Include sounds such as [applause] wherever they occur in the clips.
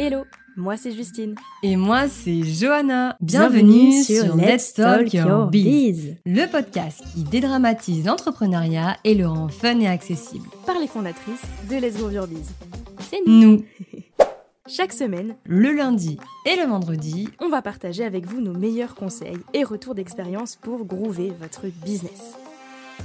Hello, moi c'est Justine. Et moi c'est Johanna. Bienvenue, sur Let's Talk Your Biz, le podcast qui dédramatise l'entrepreneuriat et le rend fun et accessible. Par les fondatrices de Let's Go Your Biz. C'est nous. nous. [laughs] Chaque semaine, le lundi et le vendredi, on va partager avec vous nos meilleurs conseils et retours d'expérience pour groover votre business.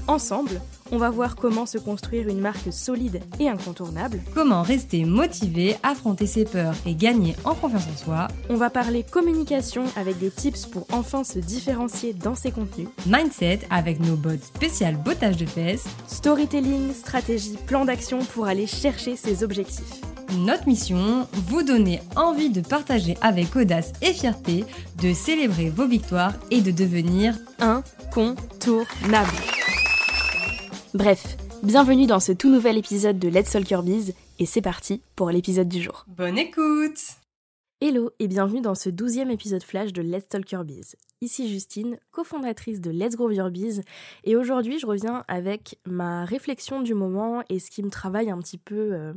Ensemble, on va voir comment se construire une marque solide et incontournable. Comment rester motivé, affronter ses peurs et gagner en confiance en soi. On va parler communication avec des tips pour enfin se différencier dans ses contenus. Mindset avec nos bots spécial bottage de fesses. Storytelling, stratégie, plan d'action pour aller chercher ses objectifs. Notre mission, vous donner envie de partager avec audace et fierté, de célébrer vos victoires et de devenir incontournable. Bref, bienvenue dans ce tout nouvel épisode de Let's Talk Your Biz et c'est parti pour l'épisode du jour. Bonne écoute Hello et bienvenue dans ce douzième épisode flash de Let's Talk Your Biz. Ici Justine, cofondatrice de Let's Grow Your Biz et aujourd'hui je reviens avec ma réflexion du moment et ce qui me travaille un petit peu... Euh,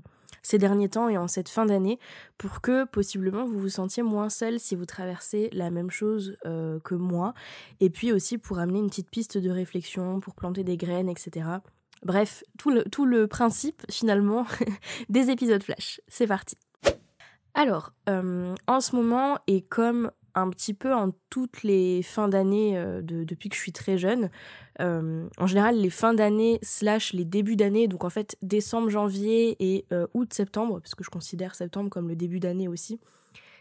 ces derniers temps et en cette fin d'année pour que possiblement vous vous sentiez moins seul si vous traversez la même chose euh, que moi et puis aussi pour amener une petite piste de réflexion, pour planter des graines, etc. Bref, tout le, principe finalement [laughs] des épisodes flash. C'est parti. Alors, euh, en ce moment, et comme un petit peu en toutes les fins d'année euh, depuis que je suis très jeune. Euh, en général, les fins d'année slash les débuts d'année, donc en fait décembre, janvier et euh, août, septembre, parce que je considère septembre comme le début d'année aussi,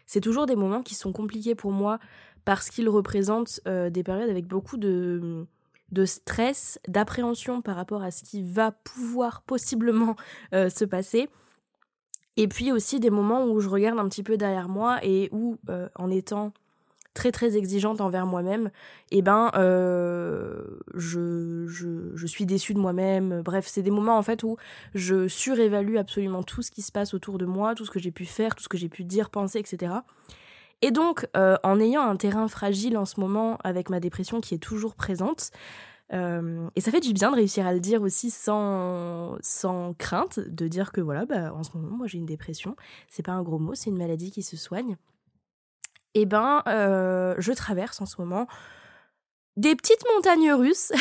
c'est toujours des moments qui sont compliqués pour moi parce qu'ils représentent des périodes avec beaucoup de, de stress, d'appréhension par rapport à ce qui va pouvoir possiblement se passer. Et puis aussi des moments où je regarde un petit peu derrière moi et où, en étant très très exigeante envers moi-même, et eh ben euh, je, je, suis déçue de moi-même. Bref, c'est des moments en fait où je surévalue absolument tout ce qui se passe autour de moi, tout ce que j'ai pu faire, tout ce que j'ai pu dire, penser, etc. Et donc, euh, en ayant un terrain fragile en ce moment avec ma dépression qui est toujours présente, euh, et ça fait du bien de réussir à le dire aussi sans, sans crainte, de dire que voilà, bah, en ce moment, moi j'ai une dépression. C'est pas un gros mot, c'est une maladie qui se soigne eh ben, euh, je traverse en ce moment des petites montagnes russes,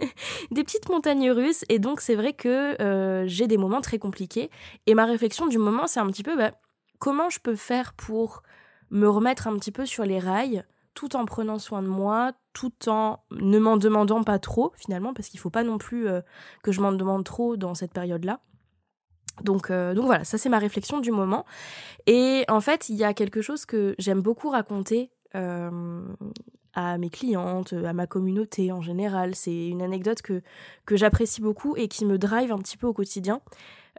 [laughs] des petites montagnes russes, et donc c'est vrai que euh, j'ai des moments très compliqués. Et ma réflexion du moment, c'est un petit peu bah, comment je peux faire pour me remettre un petit peu sur les rails, tout en prenant soin de moi, tout en ne m'en demandant pas trop finalement, parce qu'il faut pas non plus euh, que je m'en demande trop dans cette période-là. Donc, euh, donc voilà, ça c'est ma réflexion du moment. Et en fait, il y a quelque chose que j'aime beaucoup raconter euh, à mes clientes, à ma communauté en général. C'est une anecdote que, que j'apprécie beaucoup et qui me drive un petit peu au quotidien.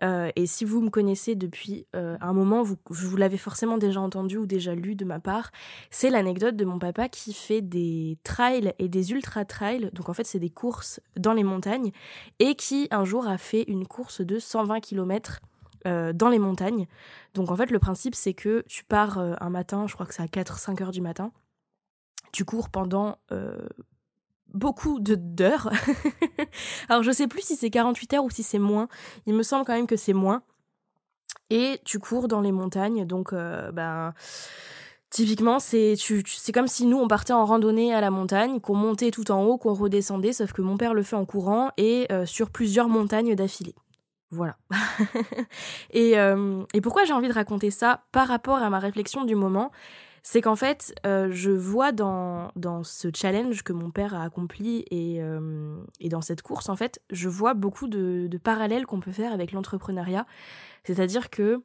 Euh, et si vous me connaissez depuis euh, un moment, vous, vous l'avez forcément déjà entendu ou déjà lu de ma part. C'est l'anecdote de mon papa qui fait des trails et des ultra trails. Donc en fait, c'est des courses dans les montagnes et qui un jour a fait une course de 120 km euh, dans les montagnes. Donc en fait, le principe, c'est que tu pars un matin, je crois que c'est à 4-5 heures du matin. Cours pendant beaucoup de d'heures. [laughs] Alors je sais plus si c'est 48 heures ou si c'est moins. Il me semble quand même que c'est moins. Et tu cours dans les montagnes, donc euh, ben typiquement c'est comme si nous on partait en randonnée à la montagne, qu'on montait tout en haut, qu'on redescendait, sauf que mon père le fait en courant et euh, sur plusieurs montagnes d'affilée. Voilà. [laughs] et, euh, et pourquoi j'ai envie de raconter ça par rapport à ma réflexion du moment? C'est qu'en fait, euh, je vois dans, ce challenge que mon père a accompli et, euh, et dans cette course, en fait, je vois beaucoup de parallèles qu'on peut faire avec l'entrepreneuriat. C'est-à-dire que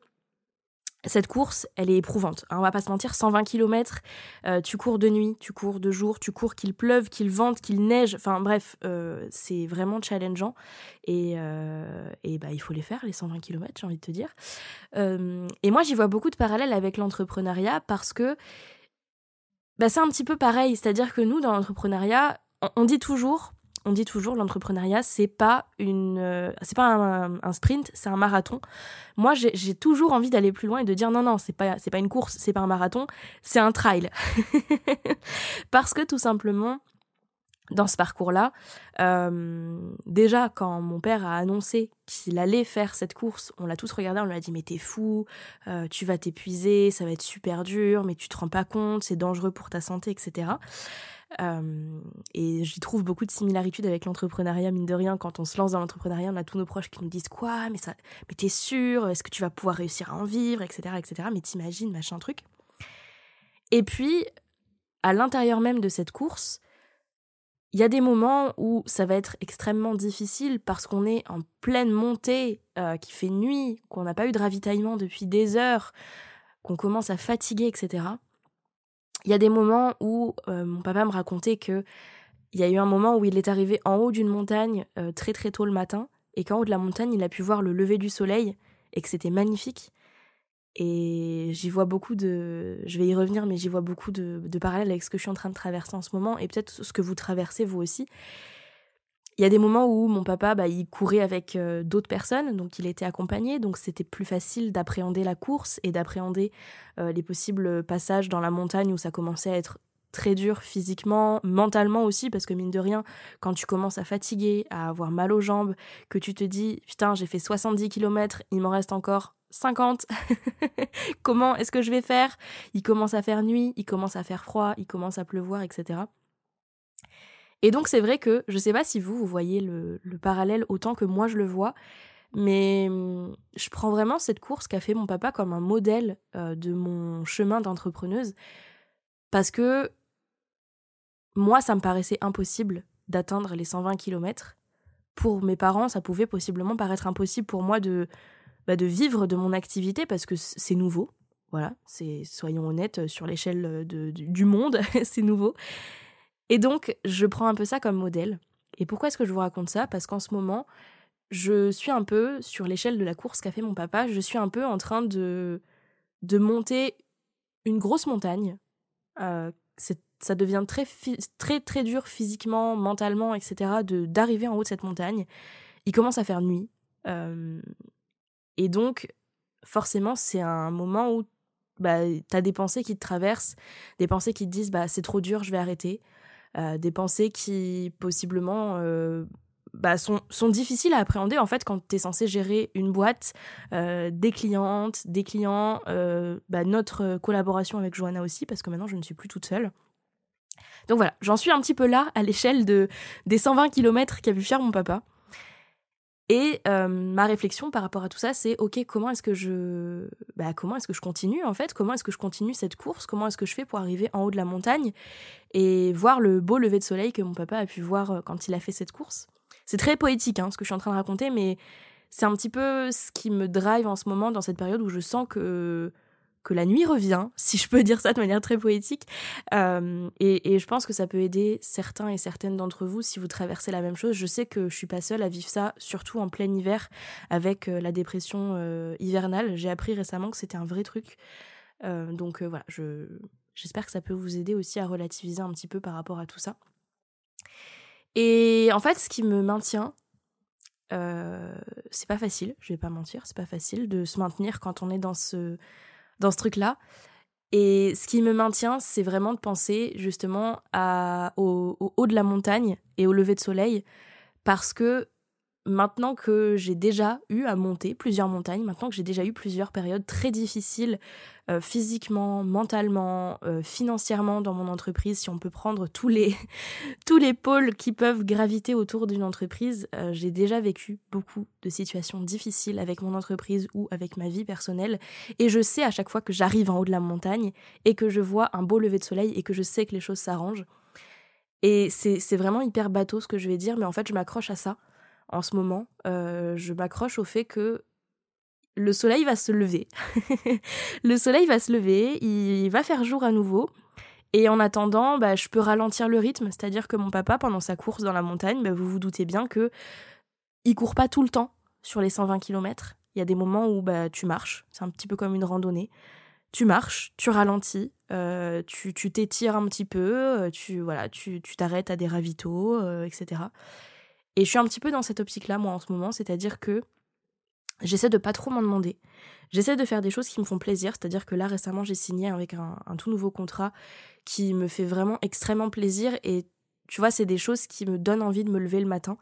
cette course, elle est éprouvante. Hein, on va pas se mentir, 120 km, euh, tu cours de nuit, tu cours de jour, tu cours qu'il pleuve, qu'il vente, qu'il neige. Enfin bref, euh, c'est vraiment challengeant. Et, euh, bah, il faut les faire, les 120 km, j'ai envie de te dire. et moi, j'y vois beaucoup de parallèles avec l'entrepreneuriat parce que bah, c'est un petit peu pareil. C'est-à-dire que nous, dans l'entrepreneuriat, on dit toujours, on dit toujours l'entrepreneuriat c'est pas une euh, c'est pas un, sprint c'est un marathon. Moi j'ai toujours envie d'aller plus loin et de dire non non c'est pas c'est pas une course c'est pas un marathon c'est un trail. [laughs] Parce que tout simplement dans ce parcours-là. Euh, déjà, quand mon père a annoncé qu'il allait faire cette course, on l'a tous regardé, on lui a dit mais t'es fou, euh, tu vas t'épuiser, ça va être super dur, mais tu te rends pas compte, c'est dangereux pour ta santé, etc. Euh, et j'y trouve beaucoup de similarités avec l'entrepreneuriat, mine de rien. Quand on se lance dans l'entrepreneuriat, on a tous nos proches qui nous disent quoi, mais ça, mais t'es sûr, est-ce que tu vas pouvoir réussir à en vivre, etc., etc. Mais t'imagines, machin truc. Et puis, à l'intérieur même de cette course, il y a des moments où ça va être extrêmement difficile parce qu'on est en pleine montée, euh, qui fait nuit, qu'on n'a pas eu de ravitaillement depuis des heures, qu'on commence à fatiguer, etc. Il y a des moments où euh, mon papa me racontait que il y a eu un moment où il est arrivé en haut d'une montagne euh, très très tôt le matin et qu'en haut de la montagne il a pu voir le lever du soleil et que c'était magnifique et j'y vois beaucoup de. Je vais y revenir, mais j'y vois beaucoup de, parallèles avec ce que je suis en train de traverser en ce moment et peut-être ce que vous traversez vous aussi. Il y a des moments où mon papa, bah, il courait avec euh, d'autres personnes, donc il était accompagné, donc c'était plus facile d'appréhender la course et d'appréhender euh, les possibles passages dans la montagne où ça commençait à être très dur physiquement, mentalement aussi, parce que mine de rien, quand tu commences à fatiguer, à avoir mal aux jambes, que tu te dis, putain, j'ai fait 70 km, il m'en reste encore 50. [laughs] Comment est-ce que je vais faire? Il commence à faire nuit, il commence à faire froid, il commence à pleuvoir, etc. Et donc c'est vrai que je sais pas si vous, vous voyez le, parallèle autant que moi je le vois, mais hum, je prends vraiment cette course qu'a fait mon papa comme un modèle euh, de mon chemin d'entrepreneuse, parce que moi ça me paraissait impossible d'atteindre les 120 km. Pour mes parents, ça pouvait possiblement paraître impossible pour moi de bah, de vivre de mon activité parce que c'est nouveau. Voilà, c'est soyons honnêtes euh, sur l'échelle euh, du monde, [laughs] c'est nouveau. Et donc, je prends un peu ça comme modèle. Et pourquoi est-ce que je vous raconte ça? Parce qu'en ce moment, je suis un peu sur l'échelle de la course qu'a fait mon papa, je suis un peu en train de de monter une grosse montagne. Euh, ça devient très très très dur physiquement, mentalement, etc. D'arriver en haut de cette montagne. Il commence à faire nuit. Et donc, forcément, c'est un moment où bah, tu as des pensées qui te traversent, des pensées qui te disent bah, c'est trop dur, je vais arrêter. Euh, des pensées qui, possiblement, euh, bah, sont, sont, difficiles à appréhender en fait quand tu es censé gérer une boîte, euh, des clientes, des clients, bah, notre collaboration avec Johanna aussi, parce que maintenant je ne suis plus toute seule. Donc voilà, j'en suis un petit peu là à l'échelle de, des 120 km qu'a pu faire mon papa. Et euh, ma réflexion par rapport à tout ça, c'est ok, comment est-ce que je, bah, comment est-ce que je continue en fait? Comment est-ce que je continue cette course? Comment est-ce que je fais pour arriver en haut de la montagne et voir le beau lever de soleil que mon papa a pu voir euh, quand il a fait cette course? C'est très poétique hein, ce que je suis en train de raconter, mais c'est un petit peu ce qui me drive en ce moment dans cette période où je sens que que la nuit revient, [laughs] si je peux dire ça de manière très poétique. Euh, et, je pense que ça peut aider certains et certaines d'entre vous si vous traversez la même chose. Je sais que je suis pas seule à vivre ça, surtout en plein hiver avec euh, la dépression euh, hivernale. J'ai appris récemment que c'était un vrai truc. donc voilà, je, j'espère que ça peut vous aider aussi à relativiser un petit peu par rapport à tout ça. Et en fait, ce qui me maintient, c'est pas facile, je vais pas mentir, c'est pas facile de se maintenir quand on est dans ce dans ce truc-là. Et ce qui me maintient, c'est vraiment de penser justement au, au, haut de la montagne et au lever de soleil, parce que maintenant que j'ai déjà eu à monter plusieurs montagnes, maintenant que j'ai déjà eu plusieurs périodes très difficiles euh, physiquement, mentalement, euh, financièrement dans mon entreprise, si on peut prendre tous les, [laughs] tous les pôles qui peuvent graviter autour d'une entreprise, euh, j'ai déjà vécu beaucoup de situations difficiles avec mon entreprise ou avec ma vie personnelle. Et je sais à chaque fois que j'arrive en haut de la montagne et que je vois un beau lever de soleil et que je sais que les choses s'arrangent. Et c'est vraiment hyper bateau ce que je vais dire, mais en fait je m'accroche à ça en ce moment. Euh, je m'accroche au fait que le soleil va se lever. [laughs] le soleil va se lever, il va faire jour à nouveau. Et en attendant, bah, je peux ralentir le rythme, c'est-à-dire que mon papa, pendant sa course dans la montagne, bah, vous vous doutez bien que il court pas tout le temps sur les 120 km. Il y a des moments où bah, tu marches, c'est un petit peu comme une randonnée. Tu marches, tu ralentis, euh, tu t'étires un petit peu, euh, tu voilà, tu t'arrêtes à des ravitaux, etc. Et je suis un petit peu dans cette optique-là, moi, en ce moment, c'est-à-dire que j'essaie de pas trop m'en demander. J'essaie de faire des choses qui me font plaisir, c'est-à-dire que là, récemment, j'ai signé avec un, tout nouveau contrat qui me fait vraiment extrêmement plaisir et tu vois, c'est des choses qui me donnent envie de me lever le matin.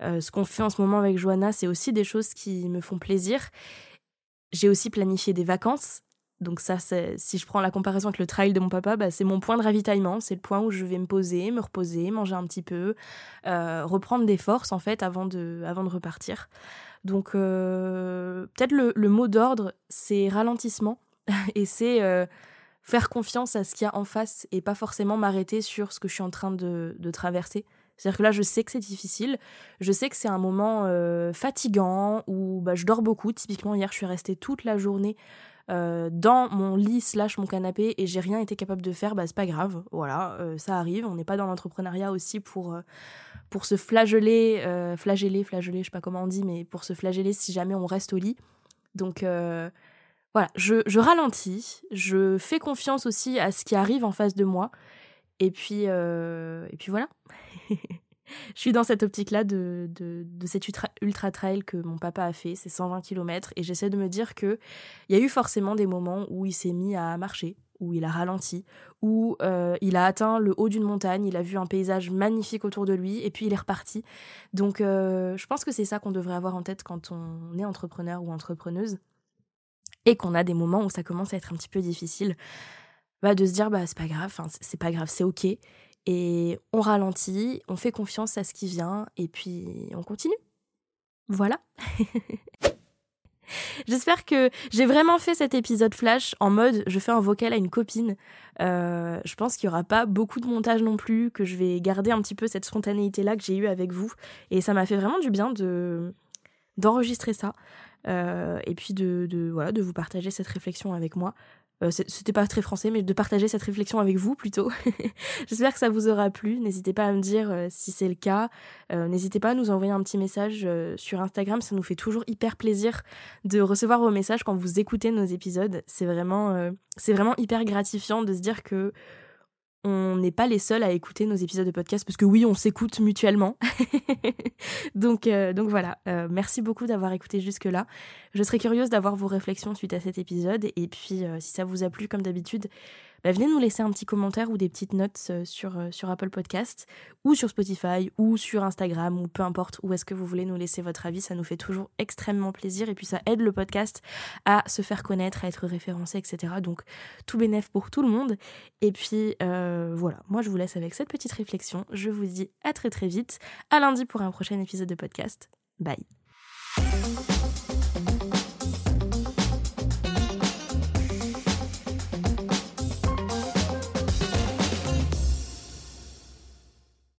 Euh, ce qu'on fait en ce moment avec Johanna, c'est aussi des choses qui me font plaisir. J'ai aussi planifié des vacances. Donc ça, si je prends la comparaison avec le trail de mon papa, bah, c'est mon point de ravitaillement. C'est le point où je vais me poser, me reposer, manger un petit peu, euh, reprendre des forces en fait avant de, avant de repartir. Donc euh, peut-être le, mot d'ordre, c'est ralentissement [laughs] et c'est faire confiance à ce qu'il y a en face et pas forcément m'arrêter sur ce que je suis en train de, de traverser. C'est-à-dire que là, je sais que c'est difficile, je sais que c'est un moment euh, fatigant où bah, je dors beaucoup. Typiquement, hier, je suis restée toute la journée euh, dans mon lit slash mon canapé et j'ai rien été capable de faire. Bah, c'est pas grave, voilà, euh, ça arrive. On n'est pas dans l'entrepreneuriat aussi pour, pour se flageller, flageller, flageller, je sais pas comment on dit, mais pour se flageller si jamais on reste au lit. Donc voilà, je, je, ralentis, je fais confiance aussi à ce qui arrive en face de moi. Et puis, et puis voilà. [laughs] [laughs] je suis dans cette optique-là de, de, cet ultra, trail que mon papa a fait, c'est 120 km, et j'essaie de me dire qu'il y a eu forcément des moments où il s'est mis à marcher, où il a ralenti, où euh, il a atteint le haut d'une montagne, il a vu un paysage magnifique autour de lui, et puis il est reparti. Donc euh, je pense que c'est ça qu'on devrait avoir en tête quand on est entrepreneur ou entrepreneuse, et qu'on a des moments où ça commence à être un petit peu difficile. Bah, de se dire bah c'est pas grave, c'est pas grave, c'est ok et on ralentit, on fait confiance à ce qui vient et puis on continue. Voilà. [laughs] J'espère que j'ai vraiment fait cet épisode flash en mode je fais un vocal à une copine. Euh, je pense qu'il n'y aura pas beaucoup de montage non plus, que je vais garder un petit peu cette spontanéité là que j'ai eue avec vous. Et ça m'a fait vraiment du bien de d'enregistrer ça. Euh, et puis de, voilà, de vous partager cette réflexion avec moi. Euh, c'était pas très français, mais de partager cette réflexion avec vous plutôt. [laughs] J'espère que ça vous aura plu. N'hésitez pas à me dire euh, si c'est le cas. Euh, n'hésitez pas à nous envoyer un petit message sur Instagram. Ça nous fait toujours hyper plaisir de recevoir vos messages quand vous écoutez nos épisodes. C'est vraiment, c'est vraiment hyper gratifiant de se dire que on n'est pas les seuls à écouter nos épisodes de podcast parce que oui, on s'écoute mutuellement. [laughs] donc, euh, donc voilà, euh, merci beaucoup d'avoir écouté jusque-là. Je serais curieuse d'avoir vos réflexions suite à cet épisode et puis euh, si ça vous a plu comme d'habitude, bah, venez nous laisser un petit commentaire ou des petites notes euh, sur, euh, sur Apple Podcast ou sur Spotify ou sur Instagram ou peu importe où est-ce que vous voulez nous laisser votre avis. Ça nous fait toujours extrêmement plaisir et puis ça aide le podcast à se faire connaître, à être référencé, etc. Donc tout bénéf pour tout le monde. Et puis euh, voilà, moi je vous laisse avec cette petite réflexion. Je vous dis à très très vite, à lundi pour un prochain épisode de podcast. Bye.